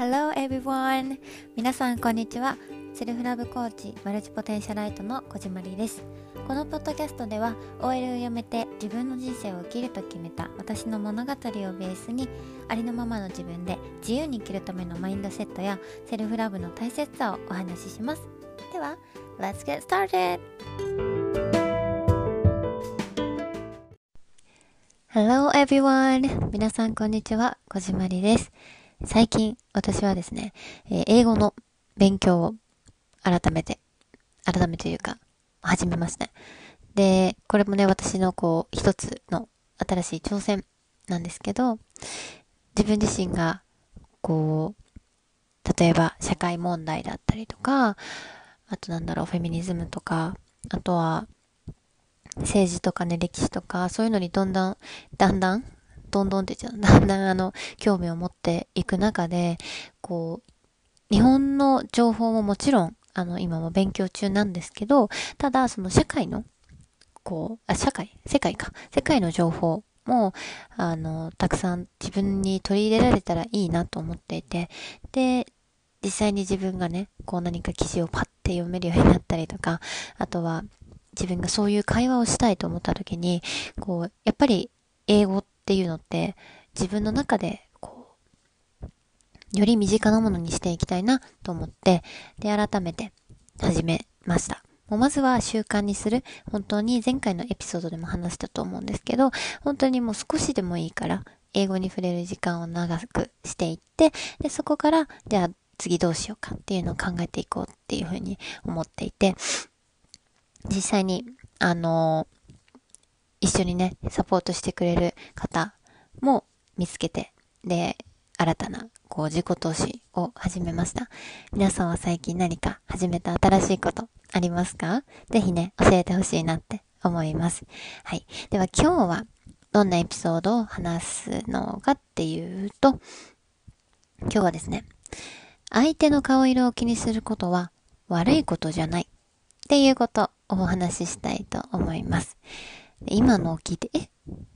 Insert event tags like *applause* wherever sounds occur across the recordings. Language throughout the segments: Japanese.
Hello everyone! 皆さんこんにちは。セルフラブコーチ multipotentialite の小島りです。このポッドキャストでは OL を辞めて自分の人生を生きると決めた私の物語をベースにありのままの自分で自由に生きるためのマインドセットやセルフラブの大切さをお話しします。では、Let's get started! Hello everyone! 皆さんこんにちは。小島りです。最近私はですね、えー、英語の勉強を改めて、改めてというか、始めました。で、これもね、私のこう、一つの新しい挑戦なんですけど、自分自身が、こう、例えば社会問題だったりとか、あとなんだろう、フェミニズムとか、あとは、政治とかね、歴史とか、そういうのにどんどん、だんだんどんどんって。だんだんあの、興味を持っていく中で、こう、日本の情報ももちろん、あの、今も勉強中なんですけど、ただ、その社会の、こう、あ、社会世界か。世界の情報も、あの、たくさん自分に取り入れられたらいいなと思っていて、で、実際に自分がね、こう何か記事をパッて読めるようになったりとか、あとは自分がそういう会話をしたいと思った時に、こう、やっぱり英語っていうのって自分の中でこう、より身近なものにしていきたいなと思って、で、改めて始めました。もうまずは習慣にする。本当に前回のエピソードでも話したと思うんですけど、本当にもう少しでもいいから、英語に触れる時間を長くしていって、で、そこから、じゃあ次どうしようかっていうのを考えていこうっていうふうに思っていて、実際に、あのー一緒にね、サポートしてくれる方も見つけて、で、新たな、こう、自己投資を始めました。皆さんは最近何か始めた新しいことありますか？ぜひね、教えてほしいなって思います。はい。では今日はどんなエピソードを話すのかっていうと、今日はですね、相手の顔色を気にすることは悪いことじゃないっていうことをお話ししたいと思います。今のを聞いて、え、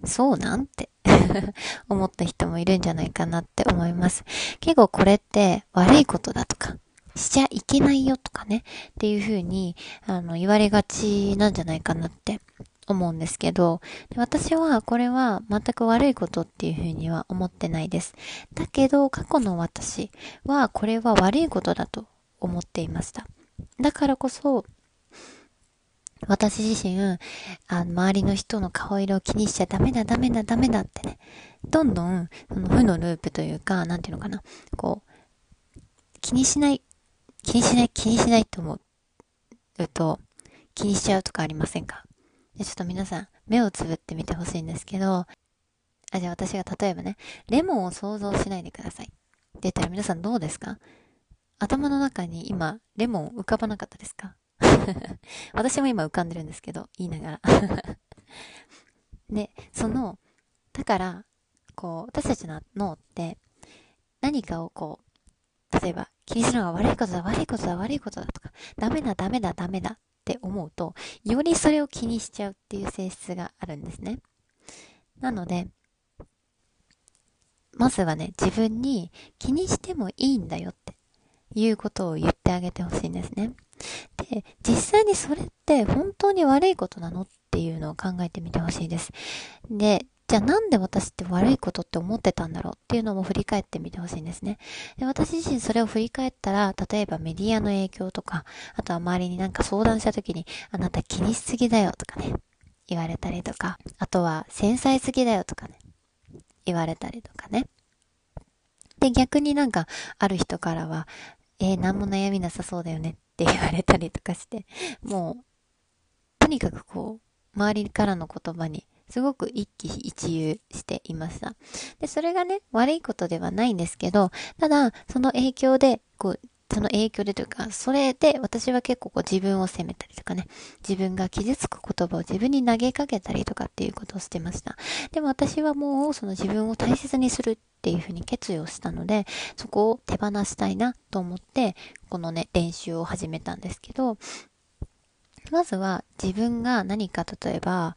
そうなん？て *laughs* 思った人もいるんじゃないかなって思います。結構これって悪いことだとか、しちゃいけないよとかね、っていう風に、あの、言われがちなんじゃないかなって思うんですけど、私はこれは全く悪いことっていう風には思ってないです。だけど、過去の私はこれは悪いことだと思っていました。だからこそ、私自身、あの、周りの人の顔色を気にしちゃダメだ、ダメだ、ダメだってね、どんどん、その負のループというか、なんていうのかな、こう、気にしない、気にしない、気にしないって思うと、気にしちゃうとかありませんか？でちょっと皆さん、目をつぶってみてほしいんですけど、あ、じゃあ私が例えばね、レモンを想像しないでください。って言ったら皆さんどうですか？頭の中に今、レモン浮かばなかったですか？*laughs* 私も今浮かんでるんですけど、言いながら *laughs* で、その、だから、こう、私たちの脳って、何かをこう、例えば、気にするのが悪いことだ、悪いことだ、悪いことだとか、ダメだ、ダメだ、ダメだって思うと、よりそれを気にしちゃうっていう性質があるんですね。なので、まずはね、自分に気にしてもいいんだよっていうことを言ってあげてほしいんですね。で、実際にそれって本当に悪いことなのっていうのを考えてみてほしいです。で、じゃあなんで私って悪いことって思ってたんだろうっていうのも振り返ってみてほしいんですね。で、私自身それを振り返ったら、例えばメディアの影響とか、あとは周りになんか相談した時に、あなた気にしすぎだよとかね、言われたりとか、あとは繊細すぎだよとかね、言われたりとかね。で、逆になんか、ある人からは、えー、何も悩みなさそうだよねって言われたりとかして、*laughs* もう、とにかくこう、周りからの言葉にすごく一喜一憂していました。で、それがね、悪いことではないんですけど、ただ、その影響で、こう、その影響でというか、それで私は結構こう自分を責めたりとかね、自分が傷つく言葉を自分に投げかけたりとかっていうことをしてました。でも私はもうその自分を大切にするっっていうふうに決意をしたので、そこを手放したいなと思って、このね、練習を始めたんですけど、まずは自分が何か例えば、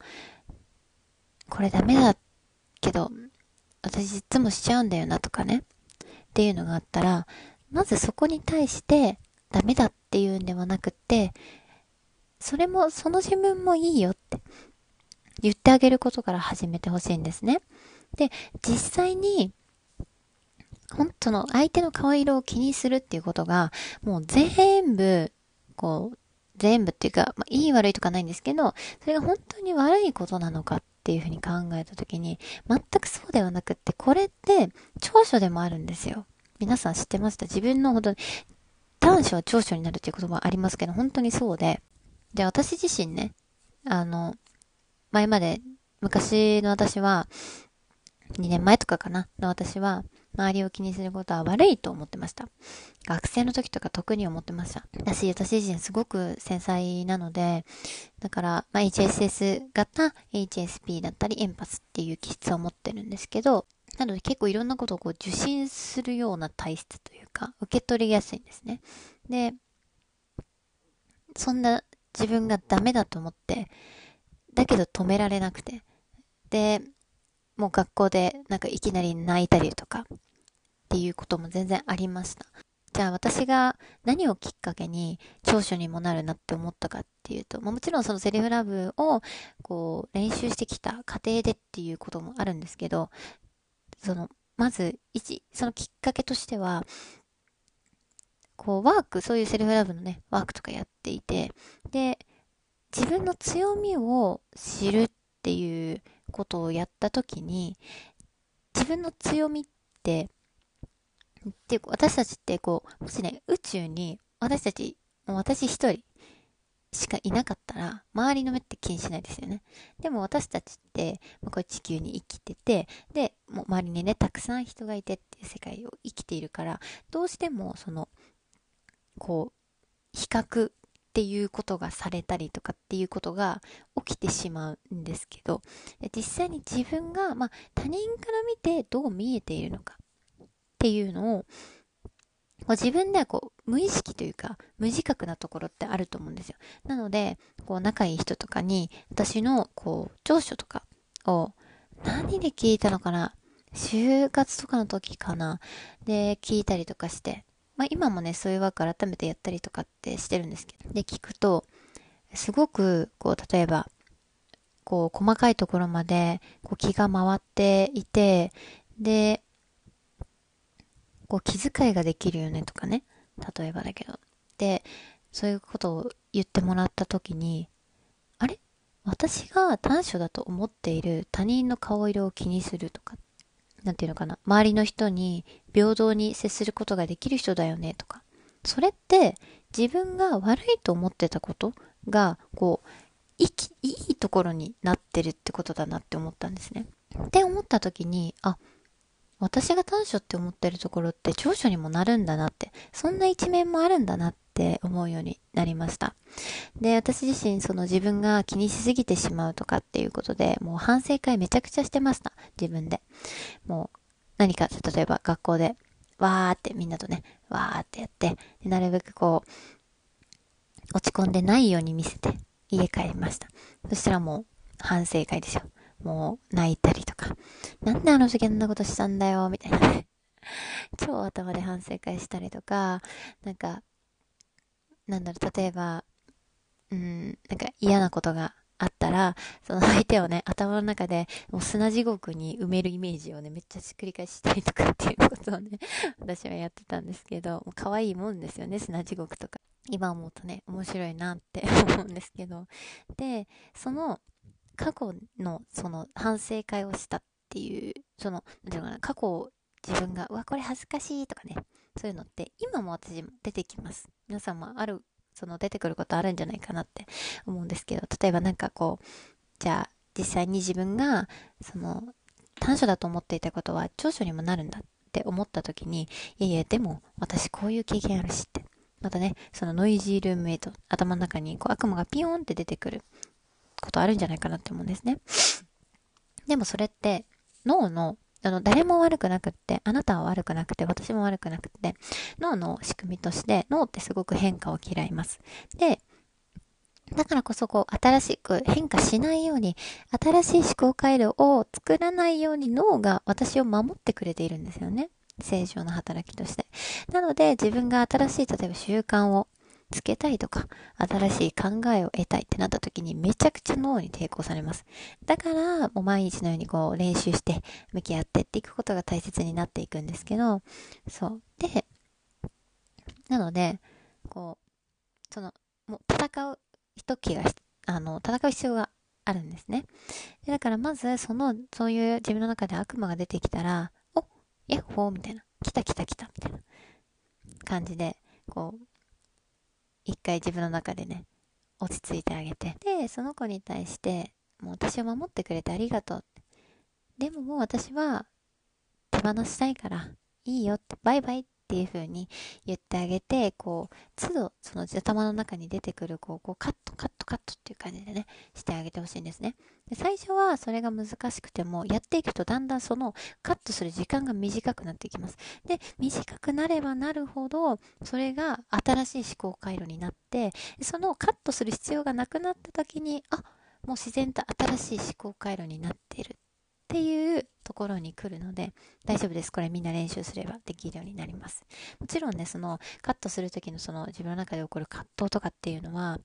これダメだけど、私いつもしちゃうんだよなとかね。っていうのがあったら、まずそこに対してダメだっていうんではなくって、それも、その自分もいいよって言ってあげることから始めてほしいんですね。で、実際に、本当の相手の顔色を気にするっていうことが、もう全部、こう、全部っていうか、まあ、いい悪いとかないんですけど、それが本当に悪いことなのかっていうふうに考えたときに、全くそうではなくって、これって長所でもあるんですよ。皆さん知ってました？自分のほど、短所は長所になるっていう言葉ありますけど、本当にそうで。で、私自身ね、あの、前まで、昔の私は、2年前とかかなの私は、周りを気にすることは悪いと思ってました。学生の時とか特に思ってました。だし、私自身すごく繊細なので、だから、まあ、HSS 型、HSP だったり、エンパスっていう気質を持ってるんですけど、なので結構いろんなことをこう受信するような体質というか、受け取りやすいんですね。で、そんな自分がダメだと思って、だけど止められなくて。で、もう学校でなんかいきなり泣いたりとかっていうことも全然ありました。じゃあ私が何をきっかけに長所にもなるなって思ったかっていうと、ま、もちろんそのセリフラブをこう練習してきた過程でっていうこともあるんですけど、その、まず一、そのきっかけとしては、こうワーク、そういうセルフラブのね、ワークとかやっていて、で、自分の強みを知るっていうことをやったときに、自分の強みって、って私たちってこう、もしね、宇宙に私たち、私一人しかいなかったら、周りの目って気にしないですよね。でも私たちって、まあ、これ地球に生きてて、で、もう周りにね、たくさん人がいてっていう世界を生きているから、どうしてもその、こう、比較っていうことがされたりとかっていうことが起きてしまうんですけど、実際に自分が、まあ、他人から見てどう見えているのかっていうのを、こう自分ではこう無意識というか無自覚なところってあると思うんですよ。なので、こう仲いい人とかに私のこう長所とかを何で聞いたのかな就活とかの時かなで聞いたりとかして、まあ今もね、そういうワーク改めてやったりとかってしてるんですけど、で、聞くと、すごく、こう、例えば、こう、細かいところまで、こう、気が回っていて、で、こう、気遣いができるよねとかね。例えばだけど。で、そういうことを言ってもらった時に、あれ？私が短所だと思っている他人の顔色を気にするとかっなんていうのかな、周りの人に平等に接することができる人だよねとか。それって自分が悪いと思ってたことが、こう、い、いいところになってるってことだなって思ったんですね。って思った時に、あ、私が短所って思ってるところって長所にもなるんだなって、そんな一面もあるんだなって思うようになりました。で、私自身その自分が気にしすぎてしまうとかっていうことで、もう反省会めちゃくちゃしてました。自分で。もう何か、例えば学校で、わーってみんなとね、わーってやって、なるべくこう、落ち込んでないように見せて家帰りました。そしたらもう反省会でしょ。もう泣いたりとか、なんであの時あんなことしたんだよ、みたいなね。*laughs* 超頭で反省会したりとか、なんか、なんだろう、例えば、うん、なんか嫌なことがあったら、その相手をね、頭の中でもう砂地獄に埋めるイメージをね、めっちゃ繰り返したりとかっていうことをね、*laughs* 私はやってたんですけど、もう可愛いもんですよね、砂地獄とか。今思うとね、面白いなって思うんですけど。で、その、過去のその反省会をしたっていう、その、なんていうのかな、過去を自分が、うわ、これ恥ずかしいとかね、そういうのって今も私も出てきます。皆さんもある、その出てくることあるんじゃないかなって思うんですけど、例えばなんかこう、じゃあ実際に自分が、その、短所だと思っていたことは長所にもなるんだって思った時に、いやいや、でも私こういう経験あるしって。またね、そのノイジールームメイト、頭の中にこう悪魔がピヨーンって出てくることあるんじゃないかなって思うんですね。でもそれって脳のあの、誰も悪くなくって、あなたは悪くなくて、私も悪くなくって、脳の仕組みとして、脳ってすごく変化を嫌います。で、だからこそこう、新しく変化しないように、新しい思考回路を作らないように脳が私を守ってくれているんですよね。正常な働きとして。なので、自分が新しい、例えば習慣をつけたいとか、新しい考えを得たいってなった時にめちゃくちゃ脳に抵抗されます。だから、もう毎日のようにこう練習して向き合ってっていくことが大切になっていくんですけど、そう。で、なので、こう、その、もう戦う時が、あの、戦う必要があるんですね。でだからまず、その、そういう自分の中で悪魔が出てきたら、おヤッホーみたいな。来た来た来たみたいな感じで、こう、一回自分の中でね、落ち着いてあげて。で、その子に対して、もう私を守ってくれてありがとうって。でももう私は手放したいから、いいよって、バイバイってっていう風に言ってあげて、こう、都度、その頭の中に出てくる、こう、こうカット、カット、カットっていう感じでね、してあげてほしいんですね。で最初はそれが難しくても、やっていくとだんだんそのカットする時間が短くなっていきます。で、短くなればなるほど、それが新しい思考回路になって、そのカットする必要がなくなった時に、あ、もう自然と新しい思考回路になっているっていうところに来るので、大丈夫です。これみんな練習すればできるようになります。もちろんね、そのカットする時のその自分の中で起こる葛藤とかっていうのは、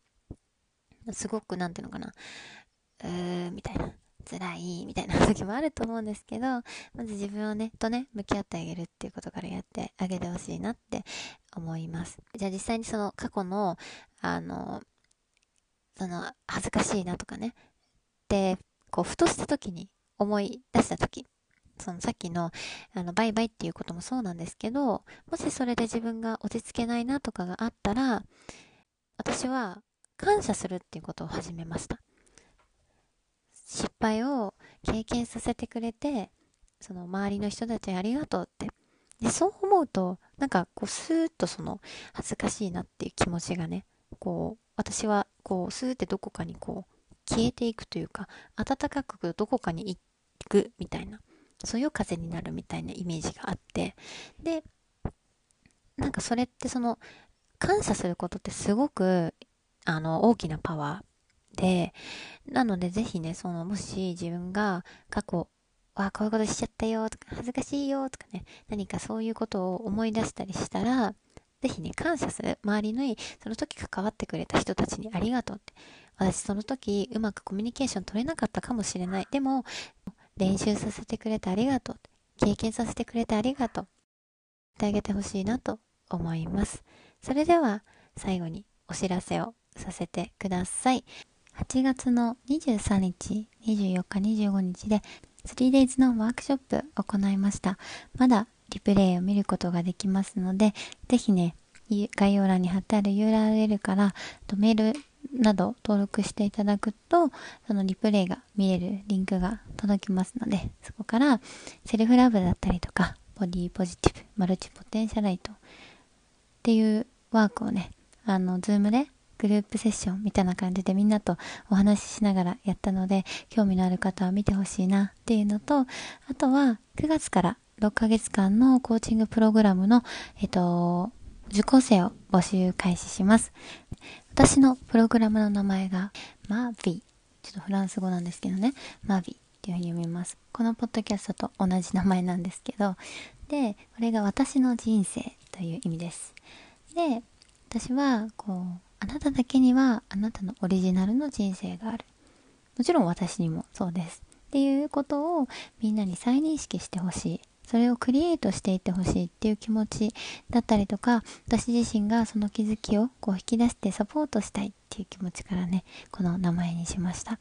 すごく、なんていうのかな、うーみたいな、辛い、みたいな *laughs* 時もあると思うんですけど、まず自分をね、とね、向き合ってあげるっていうことからやってあげてほしいなって思います。じゃあ実際にその過去の、あの、その、恥ずかしいなとかね、で、こう、ふとした時に思い出した時そのさっきのあのバイバイっていうこともそうなんですけどもしそれで自分が落ち着けないなとかがあったら私は感謝するっていうことを始めました。失敗を経験させてくれてその周りの人たちありがとうって。でそう思うとなんかこうスーッとその恥ずかしいなっていう気持ちがねこう私はこうスーってどこかにこう消えていくというか暖かくどこかに行っくみたいな、そういう風になるみたいなイメージがあって、で、なんかそれってその、感謝することってすごく、あの、大きなパワーで、なのでぜひね、その、もし自分が過去、わあ、こういうことしちゃったよとか、恥ずかしいよとかね、何かそういうことを思い出したりしたら、ぜひね、感謝する。周りのいいその時関わってくれた人たちにありがとうって。私その時うまくコミュニケーション取れなかったかもしれない。でも、練習させてくれてありがとう。経験させてくれてありがとう。ってあげてほしいなと思います。それでは最後にお知らせをさせてください。8月の23日、24日、25日で 3days のワークショップ行いました。まだリプレイを見ることができますので、ぜひね、概要欄に貼ってある URL からメールなど登録していただくと、そのリプレイが見れるリンクが届きますので、そこからセルフラブだったりとか、ボディポジティブ、マルチポテンシャライトっていうワークをね、あの、ズームでグループセッションみたいな感じでみんなとお話ししながらやったので、興味のある方は見てほしいなっていうのと、あとは9月から6ヶ月間のコーチングプログラムの、えっと、受講生を募集開始します。私のプログラムの名前が Ma vie。ちょっとフランス語なんですけどね。 Ma vie っていうふうに読みます。このポッドキャストと同じ名前なんですけど、で、これが私の人生という意味です。で、私は、こう、あなただけにはあなたのオリジナルの人生がある。もちろん私にもそうです。っていうことをみんなに再認識してほしい。それをクリエイトしていってほしいっていう気持ちだったりとか、私自身がその気づきをこう引き出してサポートしたいっていう気持ちからね、この名前にしました。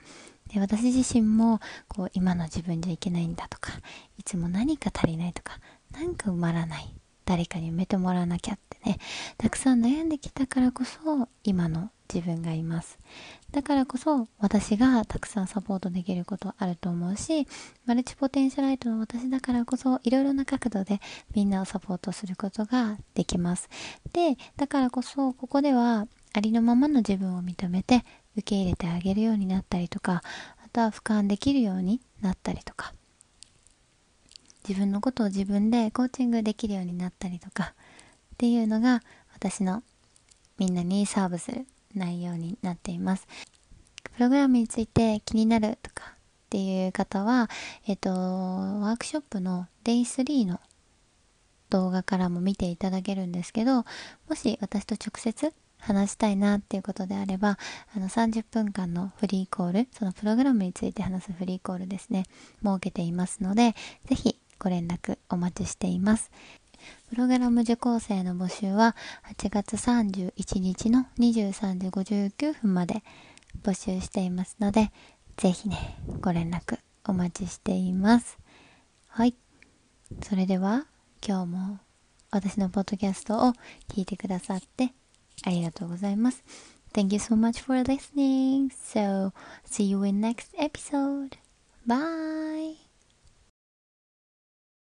で私自身もこう今の自分じゃいけないんだとか、いつも何か足りないとか、何か埋まらない。誰かに埋めてもらわなきゃってね、たくさん悩んできたからこそ今の自分がいます。だからこそ私がたくさんサポートできることあると思うし、マルチポテンシャライトの私だからこそいろいろな角度でみんなをサポートすることができます。で、だからこそここではありのままの自分を認めて受け入れてあげるようになったりとか、あとは俯瞰できるようになったりとか、自分のことを自分でコーチングできるようになったりとかっていうのが私のみんなにサーブする内容になっています。プログラムについて気になるとかっていう方は、えっと、ワークショップの Day3 の動画からも見ていただけるんですけど、もし私と直接話したいなっていうことであれば、あの30分間のフリーコール、そのプログラムについて話すフリーコールですね、設けていますので、ぜひご連絡お待ちしています。プログラム受講生の募集は8月31日の23時59分まで募集していますので、ぜひね、ご連絡お待ちしています。はい。それでは、今日も私のポッドキャストを聞いてくださってありがとうございます。Thank you so much for listening. So, see you in next episode. Bye!